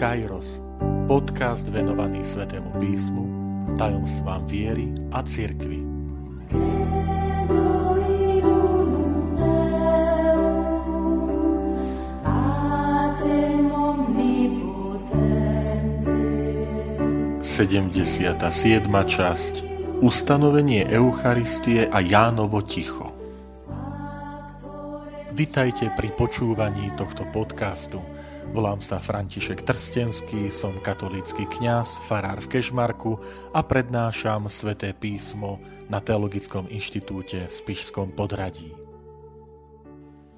Kairos, podcast venovaný Svetému písmu, tajomstvám viery a cirkvi. Sedemdesiata siedma časť. Ustanovenie Eucharistie a Jánovo ticho. Vitajte pri počúvaní tohto podcastu – Volám sa František Trstenský, som katolícky kňaz, farár v Kešmarku a prednášam sväté písmo na Teologickom inštitúte v Spišskom podradí.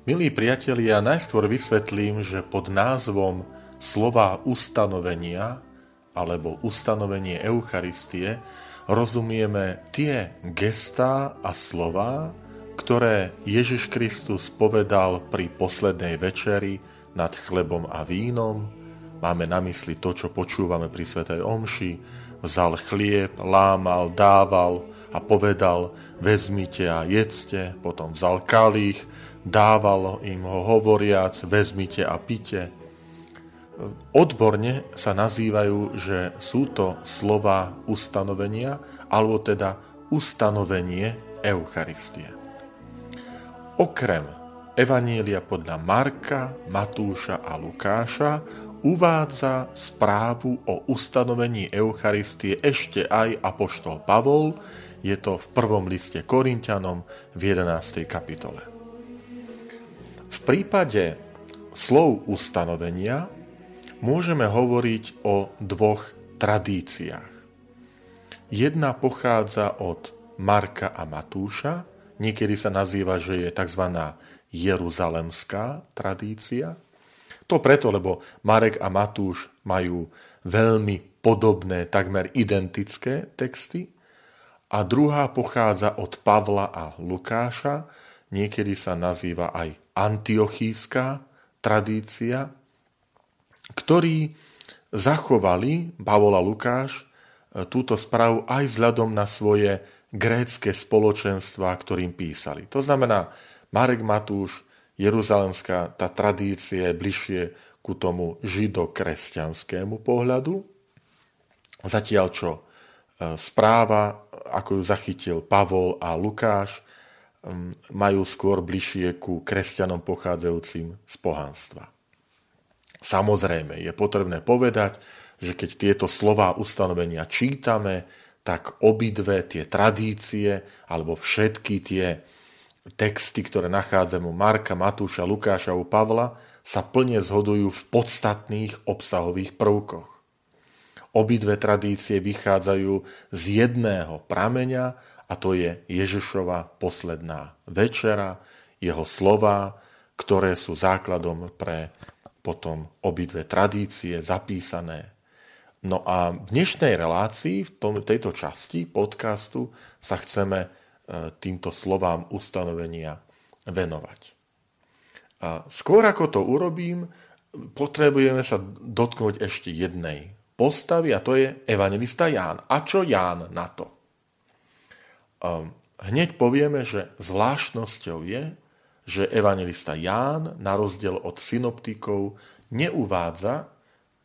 Milí priatelia, najskôr vysvetlím, že pod názvom slova ustanovenia alebo ustanovenie Eucharistie rozumieme tie gestá a slova, ktoré Ježiš Kristus povedal pri poslednej večeri nad chlebom a vínom, máme na mysli to, čo počúvame pri Svetej Omši, vzal chlieb, lámal, dával a povedal, vezmite a jedzte, potom vzal kalich, dával im ho hovoriac, vezmite a pite. Odborne sa nazývajú, že sú to slova ustanovenia, alebo teda ustanovenie Eucharistie. Okrem Evanília podľa Marka, Matúša a Lukáša uvádza správu o ustanovení Eucharistie ešte aj Apoštol Pavol, je to v prvom liste Korintianom v 11. kapitole. V prípade slov ustanovenia môžeme hovoriť o dvoch tradíciách. Jedna pochádza od Marka a Matúša, niekedy sa nazýva, že je tzv jeruzalemská tradícia. To preto, lebo Marek a Matúš majú veľmi podobné, takmer identické texty. A druhá pochádza od Pavla a Lukáša, niekedy sa nazýva aj antiochíska tradícia, ktorí zachovali, Pavol a Lukáš, túto správu aj vzhľadom na svoje grécké spoločenstva, ktorým písali. To znamená, Marek Matúš, Jeruzalemská, tá tradícia je bližšie ku tomu židokresťanskému pohľadu. Zatiaľ čo e, správa, ako ju zachytil Pavol a Lukáš, majú skôr bližšie ku kresťanom pochádzajúcim z pohanstva. Samozrejme, je potrebné povedať, že keď tieto slova ustanovenia čítame, tak obidve tie tradície alebo všetky tie texty, ktoré nachádzame u Marka, Matúša, Lukáša, u Pavla, sa plne zhodujú v podstatných obsahových prvkoch. Obidve tradície vychádzajú z jedného prameňa a to je Ježišova posledná večera, jeho slova, ktoré sú základom pre potom obidve tradície zapísané. No a v dnešnej relácii, v tejto časti podcastu sa chceme týmto slovám ustanovenia venovať. A skôr ako to urobím, potrebujeme sa dotknúť ešte jednej postavy a to je evangelista Ján. A čo Ján na to? Hneď povieme, že zvláštnosťou je, že evangelista Ján, na rozdiel od synoptikov, neuvádza,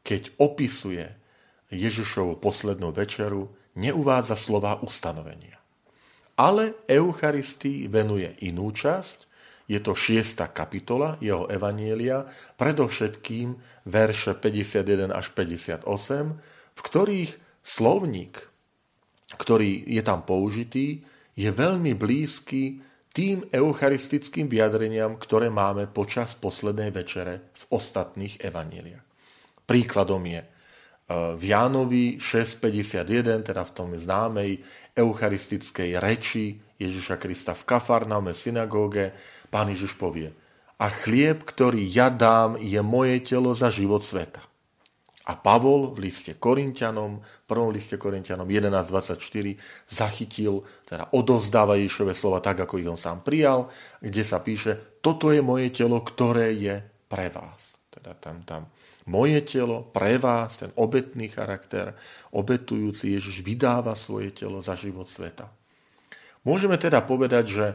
keď opisuje Ježišovu poslednú večeru, neuvádza slova ustanovenia ale Eucharistii venuje inú časť, je to 6. kapitola jeho Evanielia, predovšetkým verše 51 až 58, v ktorých slovník, ktorý je tam použitý, je veľmi blízky tým eucharistickým vyjadreniam, ktoré máme počas poslednej večere v ostatných evaníliách. Príkladom je v Jánovi 6.51, teda v tom známej eucharistickej reči Ježiša Krista v Kafarnaume v synagóge, pán Ježiš povie, a chlieb, ktorý ja dám, je moje telo za život sveta. A Pavol v liste Korintianom, v prvom liste Korintianom 11.24 zachytil, teda odovzdáva Ježišove slova tak, ako ich on sám prijal, kde sa píše, toto je moje telo, ktoré je pre vás. Teda tam, tam moje telo pre vás, ten obetný charakter, obetujúci Ježiš vydáva svoje telo za život sveta. Môžeme teda povedať, že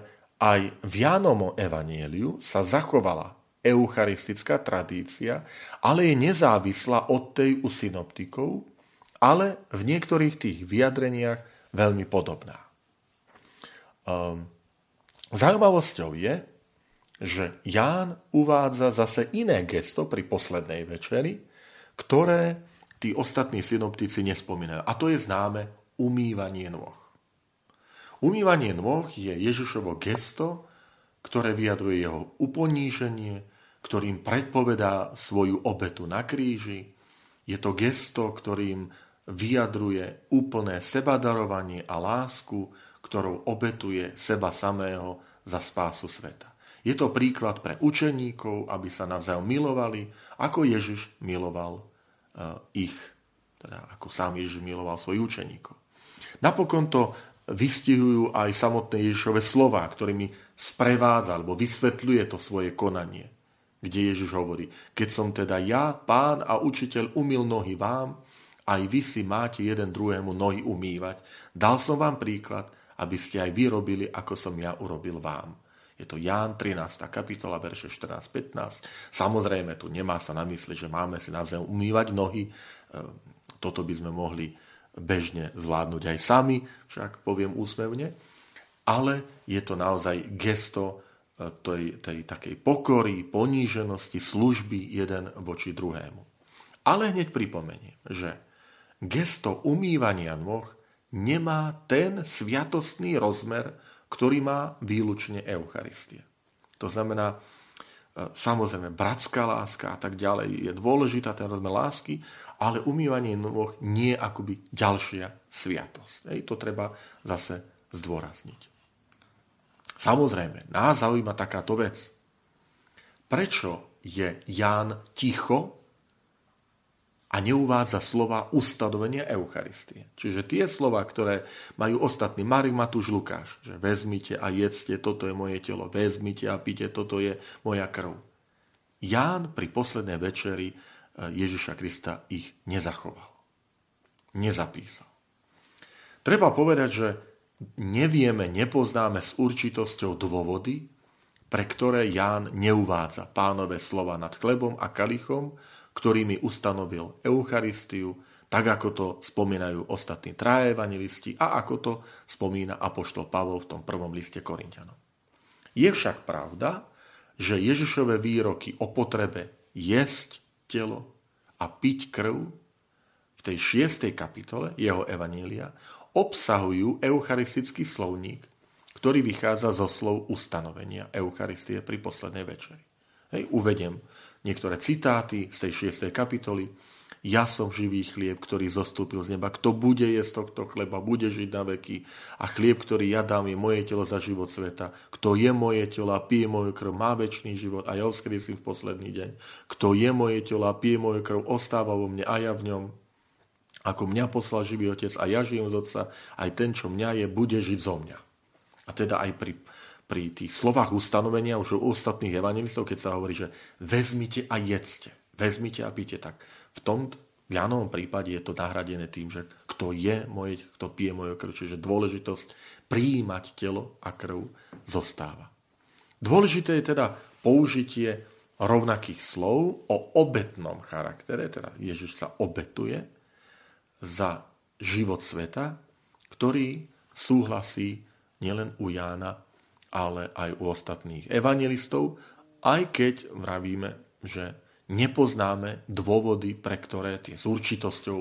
aj v Jánomo evanieliu sa zachovala eucharistická tradícia, ale je nezávislá od tej u synoptikov, ale v niektorých tých vyjadreniach veľmi podobná. Um, zaujímavosťou je, že Ján uvádza zase iné gesto pri poslednej večeri, ktoré tí ostatní synoptici nespomínajú. A to je známe umývanie nôh. Umývanie nôh je Ježišovo gesto, ktoré vyjadruje jeho uponíženie, ktorým predpovedá svoju obetu na kríži. Je to gesto, ktorým vyjadruje úplné sebadarovanie a lásku, ktorou obetuje seba samého za spásu sveta. Je to príklad pre učeníkov, aby sa navzájom milovali, ako Ježiš miloval uh, ich, teda ako sám Ježiš miloval svojich učeníkov. Napokon to vystihujú aj samotné Ježišove slova, ktorými sprevádza alebo vysvetľuje to svoje konanie, kde Ježiš hovorí, keď som teda ja, pán a učiteľ, umil nohy vám, aj vy si máte jeden druhému nohy umývať. Dal som vám príklad, aby ste aj vy robili, ako som ja urobil vám. Je to Ján 13. kapitola, verše 14-15. Samozrejme, tu nemá sa na mysli, že máme si navzájom umývať nohy. E, toto by sme mohli bežne zvládnuť aj sami, však poviem úsmevne. Ale je to naozaj gesto e, tej, tej takej pokory, poníženosti, služby jeden voči druhému. Ale hneď pripomeniem, že gesto umývania nôh nemá ten sviatostný rozmer, ktorý má výlučne Eucharistie. To znamená, e, samozrejme, bratská láska a tak ďalej je dôležitá, ten rozmer lásky, ale umývanie nôh nie je akoby ďalšia sviatosť. Ej, to treba zase zdôrazniť. Samozrejme, nás zaujíma takáto vec. Prečo je Ján ticho a neuvádza slova ustanovenia Eucharistie. Čiže tie slova, ktoré majú ostatní, Márik Matúš Lukáš, že vezmite a jedzte, toto je moje telo, vezmite a pite, toto je moja krv. Ján pri poslednej večeri e, Ježiša Krista ich nezachoval. Nezapísal. Treba povedať, že nevieme, nepoznáme s určitosťou dôvody, pre ktoré Ján neuvádza pánové slova nad chlebom a kalichom, ktorými ustanovil Eucharistiu, tak ako to spomínajú ostatní traje evangelisti a ako to spomína Apoštol Pavol v tom prvom liste Korintianom. Je však pravda, že Ježišové výroky o potrebe jesť telo a piť krv v tej šiestej kapitole jeho evanília obsahujú eucharistický slovník, ktorý vychádza zo slov ustanovenia Eucharistie pri poslednej večeri. Hej, uvedem niektoré citáty z tej 6. kapitoly. Ja som živý chlieb, ktorý zostúpil z neba. Kto bude jesť tohto chleba, bude žiť na veky. A chlieb, ktorý ja dám, je moje telo za život sveta. Kto je moje telo a pije moju krv, má väčší život a ja oskriesím v posledný deň. Kto je moje telo a pije moju krv, ostáva vo mne a ja v ňom. Ako mňa poslal živý otec a ja žijem z otca, aj ten, čo mňa je, bude žiť zo mňa. A teda aj pri pri tých slovách ustanovenia už u ostatných evangelistov, keď sa hovorí, že vezmite a jedzte, vezmite a píte, tak v tom Jánovom prípade je to nahradené tým, že kto je moje, kto pije moje krv, čiže dôležitosť prijímať telo a krv zostáva. Dôležité je teda použitie rovnakých slov o obetnom charaktere, teda Ježiš sa obetuje za život sveta, ktorý súhlasí nielen u Jána, ale aj u ostatných evangelistov, aj keď vravíme, že nepoznáme dôvody, pre ktoré tie s určitosťou,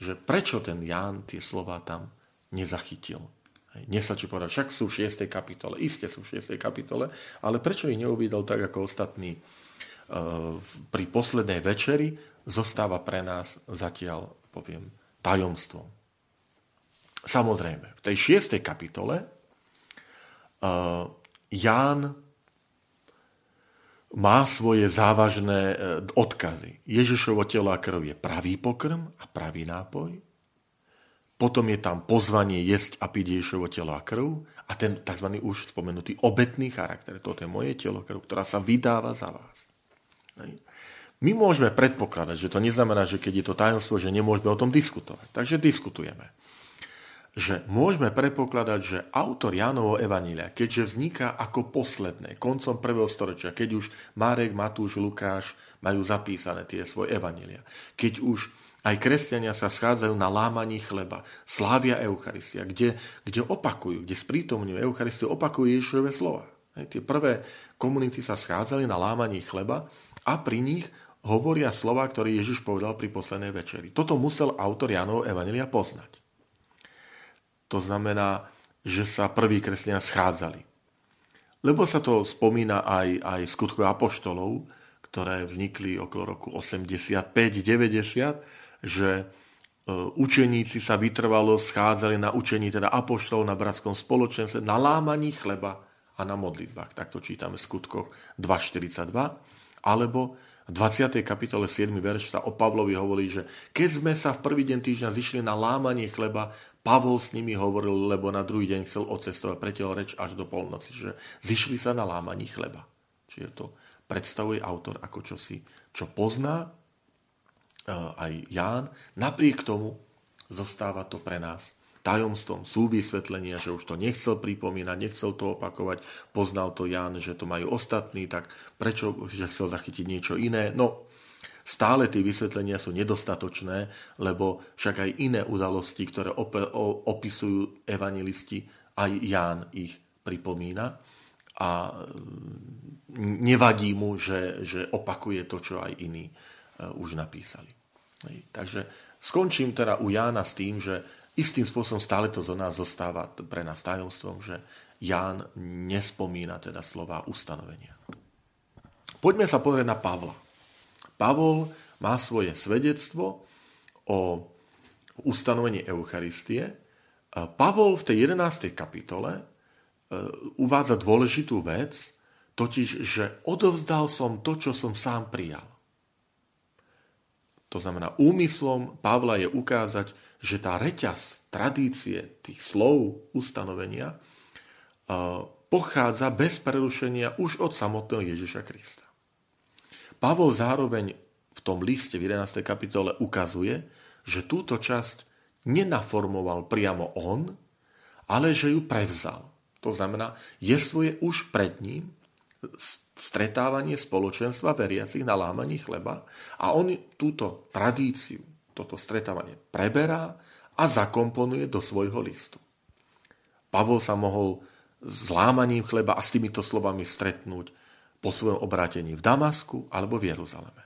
že prečo ten Ján tie slova tam nezachytil. Nesačí povedať, však sú v 6. kapitole, iste sú v 6. kapitole, ale prečo ich neuvidel tak ako ostatní e, pri poslednej večeri, zostáva pre nás zatiaľ, poviem, tajomstvom. Samozrejme, v tej 6. kapitole Ján má svoje závažné uh, odkazy. Ježišovo telo a krv je pravý pokrm a pravý nápoj. Potom je tam pozvanie jesť a piť Ježišovo telo a krv a ten tzv. už spomenutý obetný charakter. Toto je moje telo, krv, ktorá sa vydáva za vás. My môžeme predpokladať, že to neznamená, že keď je to tajomstvo, že nemôžeme o tom diskutovať. Takže diskutujeme. Že môžeme predpokladať, že autor Jánovo Evanília, keďže vzniká ako posledné, koncom prvého storočia, keď už Marek, Matúš, Lukáš majú zapísané tie svoje Evanília, keď už aj kresťania sa schádzajú na lámaní chleba, slávia Eucharistia, kde, kde opakujú, kde sprítomňujú Eucharistiu, opakujú Ježišové slova. Hej, tie prvé komunity sa schádzali na lámaní chleba a pri nich hovoria slova, ktoré Ježiš povedal pri poslednej večeri. Toto musel autor Janov Evanília poznať. To znamená, že sa prví kresťania schádzali. Lebo sa to spomína aj, aj v skutku apoštolov, ktoré vznikli okolo roku 85-90, že e, učeníci sa vytrvalo schádzali na učení teda apoštolov na bratskom spoločenstve, na lámaní chleba a na modlitbách. Takto čítame v skutkoch 2.42. Alebo v 20. kapitole 7. verš sa o Pavlovi hovorí, že keď sme sa v prvý deň týždňa zišli na lámanie chleba, Pavol s nimi hovoril, lebo na druhý deň chcel odcestovať, pretiaľ reč až do polnoci, že zišli sa na lámaní chleba. Čiže to predstavuje autor ako čosi, čo pozná e, aj Ján. Napriek tomu zostáva to pre nás tajomstvom, sú vysvetlenia, že už to nechcel pripomínať, nechcel to opakovať, poznal to Jan, že to majú ostatní, tak prečo, že chcel zachytiť niečo iné? No, stále tie vysvetlenia sú nedostatočné, lebo však aj iné udalosti, ktoré opisujú evangelisti, aj Ján ich pripomína a mm, nevadí mu, že, že opakuje to, čo aj iní e, už napísali. Takže skončím teda u Jána s tým, že istým spôsobom stále to zo nás zostáva pre nás tajomstvom, že Ján nespomína teda slova ustanovenia. Poďme sa pozrieť na Pavla. Pavol má svoje svedectvo o ustanovení Eucharistie. Pavol v tej 11. kapitole e, uvádza dôležitú vec, totiž, že odovzdal som to, čo som sám prijal. To znamená, úmyslom Pavla je ukázať, že tá reťaz tradície tých slov ustanovenia pochádza bez prerušenia už od samotného Ježiša Krista. Pavol zároveň v tom liste v 11. kapitole ukazuje, že túto časť nenaformoval priamo on, ale že ju prevzal. To znamená, je svoje už pred ním stretávanie spoločenstva veriacich na lámaní chleba a on túto tradíciu, toto stretávanie preberá a zakomponuje do svojho listu. Pavol sa mohol s lámaním chleba a s týmito slovami stretnúť po svojom obrátení v Damasku alebo v Jeruzaleme.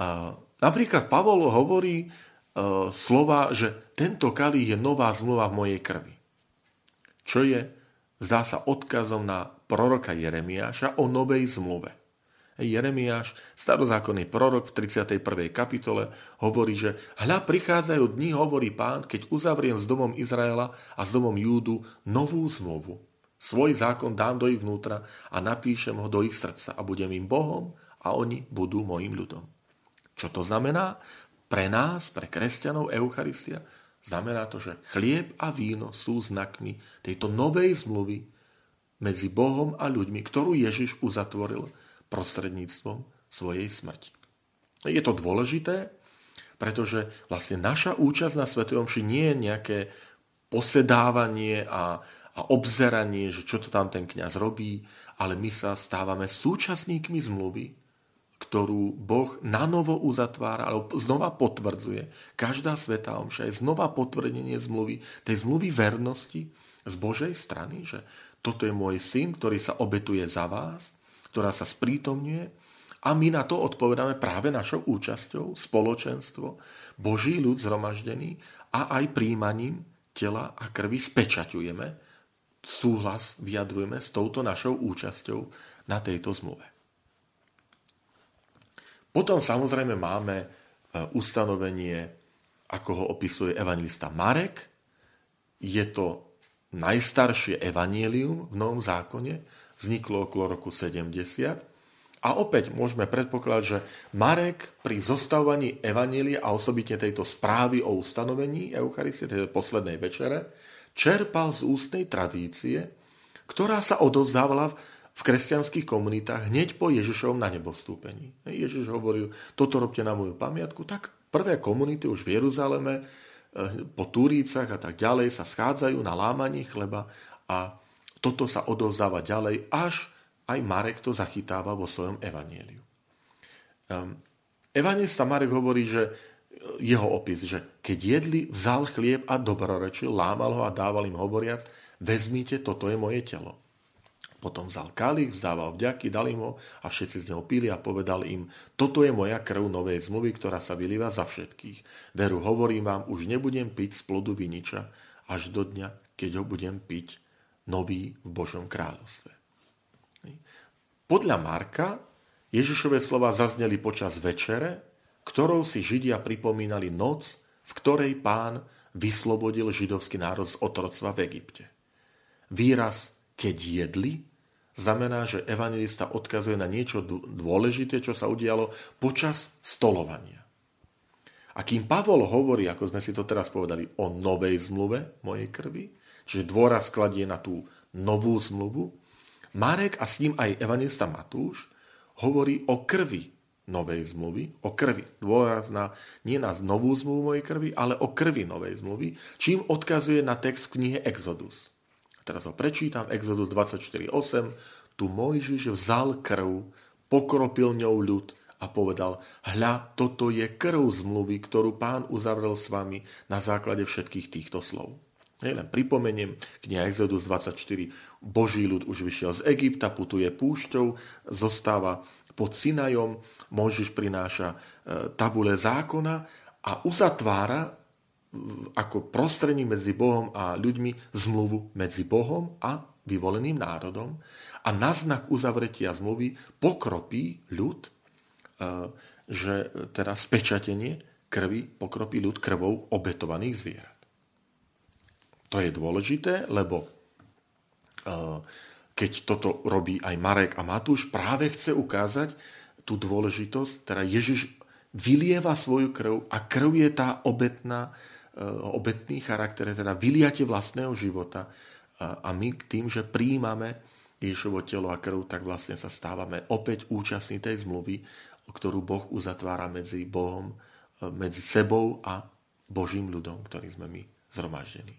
A napríklad Pavol hovorí e, slova, že tento kalí je nová zmluva v mojej krvi. Čo je, zdá sa, odkazom na proroka Jeremiáša o novej zmluve. Jeremiáš, starozákonný prorok v 31. kapitole, hovorí, že hľa prichádzajú dni, hovorí pán, keď uzavriem s domom Izraela a s domom Júdu novú zmluvu. Svoj zákon dám do ich vnútra a napíšem ho do ich srdca a budem im Bohom a oni budú mojim ľudom. Čo to znamená? Pre nás, pre kresťanov Eucharistia, znamená to, že chlieb a víno sú znakmi tejto novej zmluvy, medzi Bohom a ľuďmi, ktorú Ježiš uzatvoril prostredníctvom svojej smrti. Je to dôležité, pretože vlastne naša účasť na Svetom Omši nie je nejaké posedávanie a, a obzeranie, že čo to tam ten kňaz robí, ale my sa stávame súčasníkmi zmluvy, ktorú Boh na novo uzatvára, alebo znova potvrdzuje. Každá Svetá Omša je znova potvrdenie zmluvy, tej zmluvy vernosti z Božej strany, že toto je môj syn, ktorý sa obetuje za vás, ktorá sa sprítomňuje a my na to odpovedáme práve našou účasťou, spoločenstvo, Boží ľud zhromaždený a aj príjmaním tela a krvi spečaťujeme, súhlas vyjadrujeme s touto našou účasťou na tejto zmluve. Potom samozrejme máme e, ustanovenie, ako ho opisuje evangelista Marek. Je to najstaršie evanielium v Novom zákone vzniklo okolo roku 70. A opäť môžeme predpokladať, že Marek pri zostavovaní evanielia a osobitne tejto správy o ustanovení Eucharistie, tej poslednej večere, čerpal z ústnej tradície, ktorá sa odozdávala v kresťanských komunitách hneď po Ježišovom na nebostúpení. Ježiš hovoril, toto robte na moju pamiatku, tak prvé komunity už v Jeruzaleme po Turícach a tak ďalej sa schádzajú na lámaní chleba a toto sa odovzdáva ďalej, až aj Marek to zachytáva vo svojom evanieliu. Um, evangelista Marek hovorí, že jeho opis, že keď jedli, vzal chlieb a dobrorečil, lámal ho a dával im hovoriac, vezmite, toto je moje telo. Potom vzal kalich, vzdával vďaky, dal im ho a všetci z neho pili a povedal im, toto je moja krv novej zmluvy, ktorá sa vylíva za všetkých. Veru, hovorím vám, už nebudem piť z plodu viniča až do dňa, keď ho budem piť nový v Božom kráľovstve. Podľa Marka Ježišové slova zazneli počas večere, ktorou si Židia pripomínali noc, v ktorej pán vyslobodil židovský národ z otroctva v Egypte. Výraz keď jedli znamená, že evangelista odkazuje na niečo dôležité, čo sa udialo počas stolovania. A kým Pavol hovorí, ako sme si to teraz povedali, o novej zmluve mojej krvi, čiže dôraz kladie na tú novú zmluvu, Marek a s ním aj evangelista Matúš hovorí o krvi novej zmluvy, o krvi. Dôraz na, nie na novú zmluvu mojej krvi, ale o krvi novej zmluvy, čím odkazuje na text v knihe Exodus. Teraz ho prečítam, Exodus 24.8. Tu Mojžiš vzal krv, pokropil ňou ľud a povedal, hľa, toto je krv zmluvy, ktorú pán uzavrel s vami na základe všetkých týchto slov. Ja len pripomeniem, kniha Exodus 24, Boží ľud už vyšiel z Egypta, putuje púšťou, zostáva pod Sinajom, Mojžiš prináša e, tabule zákona a uzatvára ako prostredník medzi Bohom a ľuďmi zmluvu medzi Bohom a vyvoleným národom a na znak uzavretia zmluvy pokropí ľud, e, že teda spečatenie krvi pokropí ľud krvou obetovaných zvierat. To je dôležité, lebo e, keď toto robí aj Marek a Matúš, práve chce ukázať tú dôležitosť, teda Ježiš vylieva svoju krv a krv je tá obetná, obetný charakter, teda vyliate vlastného života a my tým, že príjmame Ježišovo telo a krv, tak vlastne sa stávame opäť účastní tej zmluvy, ktorú Boh uzatvára medzi Bohom, eh, medzi sebou a Božím ľudom, ktorý sme my zhromaždení.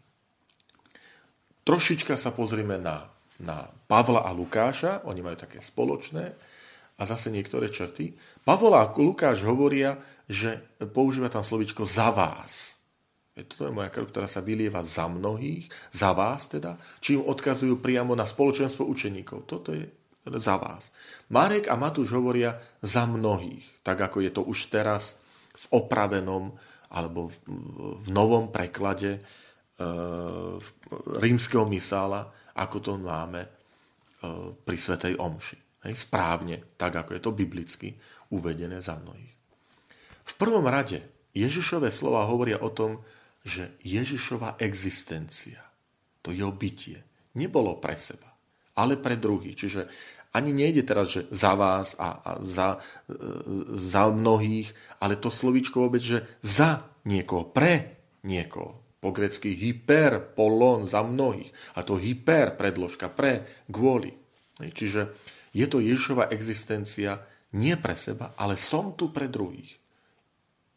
Trošička sa pozrime na, na Pavla a Lukáša, oni majú také spoločné a zase niektoré črty. Pavla a Lukáš hovoria, že používa tam slovičko za vás. To je moja krv, ktorá sa vylieva za mnohých, za vás teda, čím odkazujú priamo na spoločenstvo učeníkov. Toto je za vás. Marek a Matúš hovoria za mnohých, tak ako je to už teraz v opravenom alebo v novom preklade e, rímskeho misála, ako to máme e, pri Svetej Omši. Hej, správne, tak ako je to biblicky uvedené za mnohých. V prvom rade Ježišové slova hovoria o tom, že Ježišova existencia, to jeho bytie, nebolo pre seba, ale pre druhých. Čiže ani nejde teraz, že za vás a, a za, e, za mnohých, ale to slovíčko vôbec, že za niekoho, pre niekoho. Po grecky hyper, polon, za mnohých. A to hyper, predložka, pre, kvôli. Čiže je to Ježišova existencia nie pre seba, ale som tu pre druhých.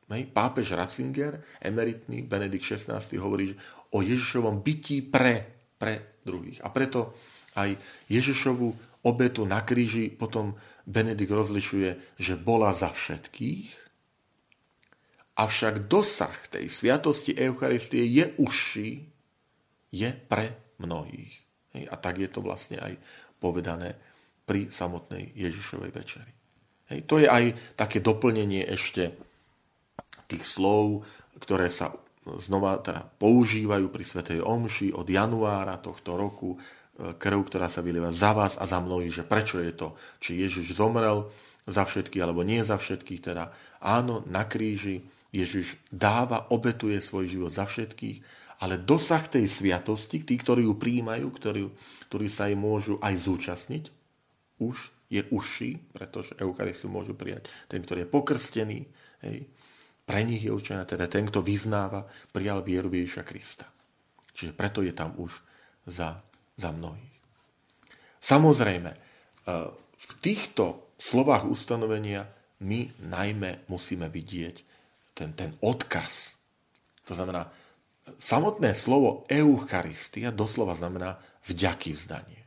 Pápež Ratzinger, emeritný Benedikt XVI, hovorí o Ježišovom bytí pre, pre druhých. A preto aj Ježišovu obetu na kríži potom Benedikt rozlišuje, že bola za všetkých, avšak dosah tej sviatosti Eucharistie je užší, je pre mnohých. A tak je to vlastne aj povedané pri samotnej Ježišovej večeri. Hej, to je aj také doplnenie ešte tých slov, ktoré sa znova teda používajú pri Svetej Omši od januára tohto roku, e, krv, ktorá sa vylieva za vás a za mnohých, že prečo je to, či Ježiš zomrel za všetkých alebo nie za všetkých, teda áno, na kríži Ježiš dáva, obetuje svoj život za všetkých, ale dosah tej sviatosti, tí, ktorí ju príjmajú, ktorí, ktorí sa jej môžu aj zúčastniť, už je užší, pretože Eucharistiu môžu prijať ten, ktorý je pokrstený, hej, pre nich je určená teda ten, kto vyznáva, prijal vieru Ježiša Krista. Čiže preto je tam už za, za mnohých. Samozrejme, e, v týchto slovách ustanovenia my najmä musíme vidieť ten, ten odkaz. To znamená, samotné slovo Eucharistia doslova znamená vďaky vzdanie.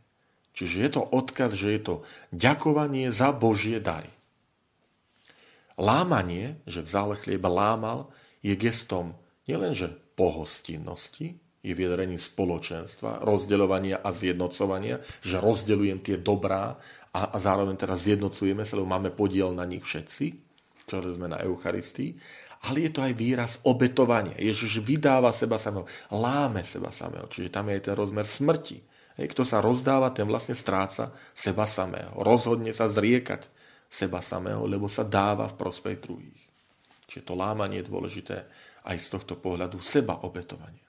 Čiže je to odkaz, že je to ďakovanie za Božie dary. Lámanie, že vzal chlieb lámal, je gestom nielenže pohostinnosti, je vyjadrením spoločenstva, rozdeľovania a zjednocovania, že rozdeľujem tie dobrá a, a zároveň teraz zjednocujeme sa, lebo máme podiel na nich všetci, čo sme na Eucharistii, ale je to aj výraz obetovania. Ježiš vydáva seba samého, láme seba samého, čiže tam je aj ten rozmer smrti. Hej, kto sa rozdáva, ten vlastne stráca seba samého. Rozhodne sa zriekať seba samého, lebo sa dáva v prospech druhých. Čiže to lámanie je dôležité aj z tohto pohľadu seba obetovania.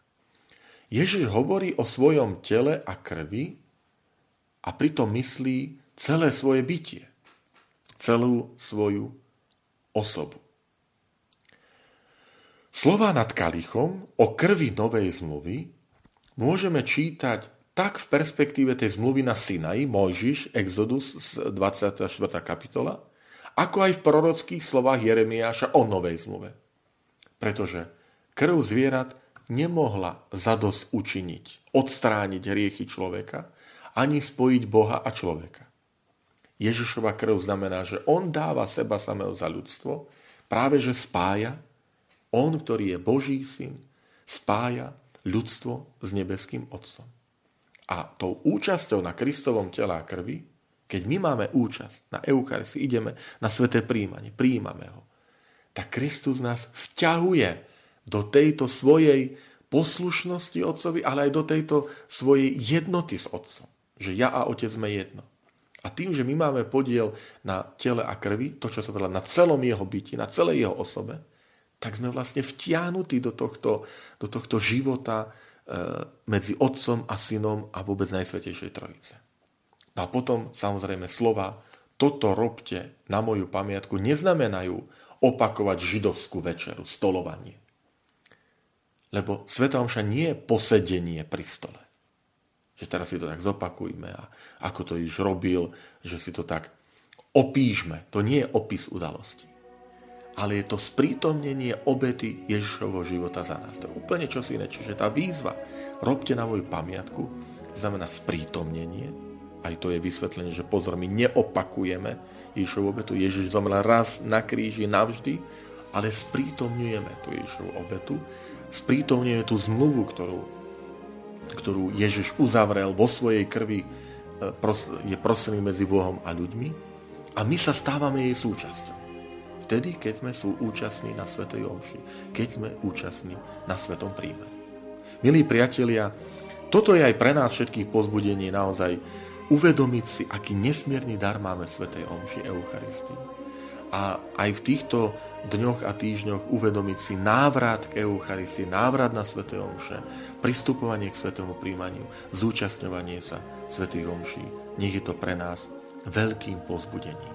Ježiš hovorí o svojom tele a krvi a pritom myslí celé svoje bytie, celú svoju osobu. Slova nad kalichom o krvi novej zmluvy môžeme čítať tak v perspektíve tej zmluvy na Sinai, Mojžiš, Exodus, 24. kapitola, ako aj v prorockých slovách Jeremiáša o novej zmluve. Pretože krv zvierat nemohla zadosť učiniť, odstrániť hriechy človeka, ani spojiť Boha a človeka. Ježišova krv znamená, že on dáva seba samého za ľudstvo, práve že spája, on, ktorý je Boží syn, spája ľudstvo s nebeským Otcom. A tou účasťou na Kristovom tela a krvi, keď my máme účasť na Eucharistii, ideme na sveté príjmanie, príjmame ho, tak Kristus nás vťahuje do tejto svojej poslušnosti Otcovi, ale aj do tejto svojej jednoty s Otcom. Že ja a Otec sme jedno. A tým, že my máme podiel na tele a krvi, to, čo sa povedal, na celom jeho byti, na celej jeho osobe, tak sme vlastne vtiahnutí do tohto, do tohto života medzi Otcom a Synom a vôbec Najsvetejšej Trojice. A potom samozrejme slova toto robte na moju pamiatku neznamenajú opakovať židovskú večeru, stolovanie. Lebo Sveta Omša nie je posedenie pri stole. Že teraz si to tak zopakujme a ako to už robil, že si to tak opíšme. To nie je opis udalosti. Ale je to sprítomnenie obety Ježišovho života za nás. To je úplne čosi iné. Čiže tá výzva, robte na moju pamiatku, znamená sprítomnenie. Aj to je vysvetlenie, že pozor, my neopakujeme Ježišovu obetu. Ježiš zomrel raz na kríži navždy, ale sprítomňujeme tú Ježišovu obetu sprítomňuje tú zmluvu, ktorú, ktorú Ježiš uzavrel vo svojej krvi, e, je prostredný medzi Bohom a ľuďmi a my sa stávame jej súčasťou. Vtedy, keď sme sú účastní na Svetej Omši, keď sme účastní na Svetom príjme. Milí priatelia, toto je aj pre nás všetkých pozbudenie naozaj uvedomiť si, aký nesmierny dar máme Svetej Omši Eucharistii a aj v týchto dňoch a týždňoch uvedomiť si návrat k Eucharistii, návrat na Sv. Omše, pristupovanie k Svetému príjmaniu, zúčastňovanie sa Svetých Omší. Nech je to pre nás veľkým pozbudením.